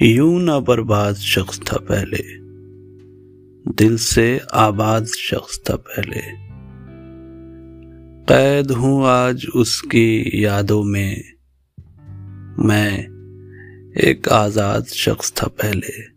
یوں نہ برباد شخص تھا پہلے۔ دل سے آباد شخص تھا پہلے۔ قید ہوں آج اس کی یادوں میں۔ میں ایک آزاد شخص تھا پہلے۔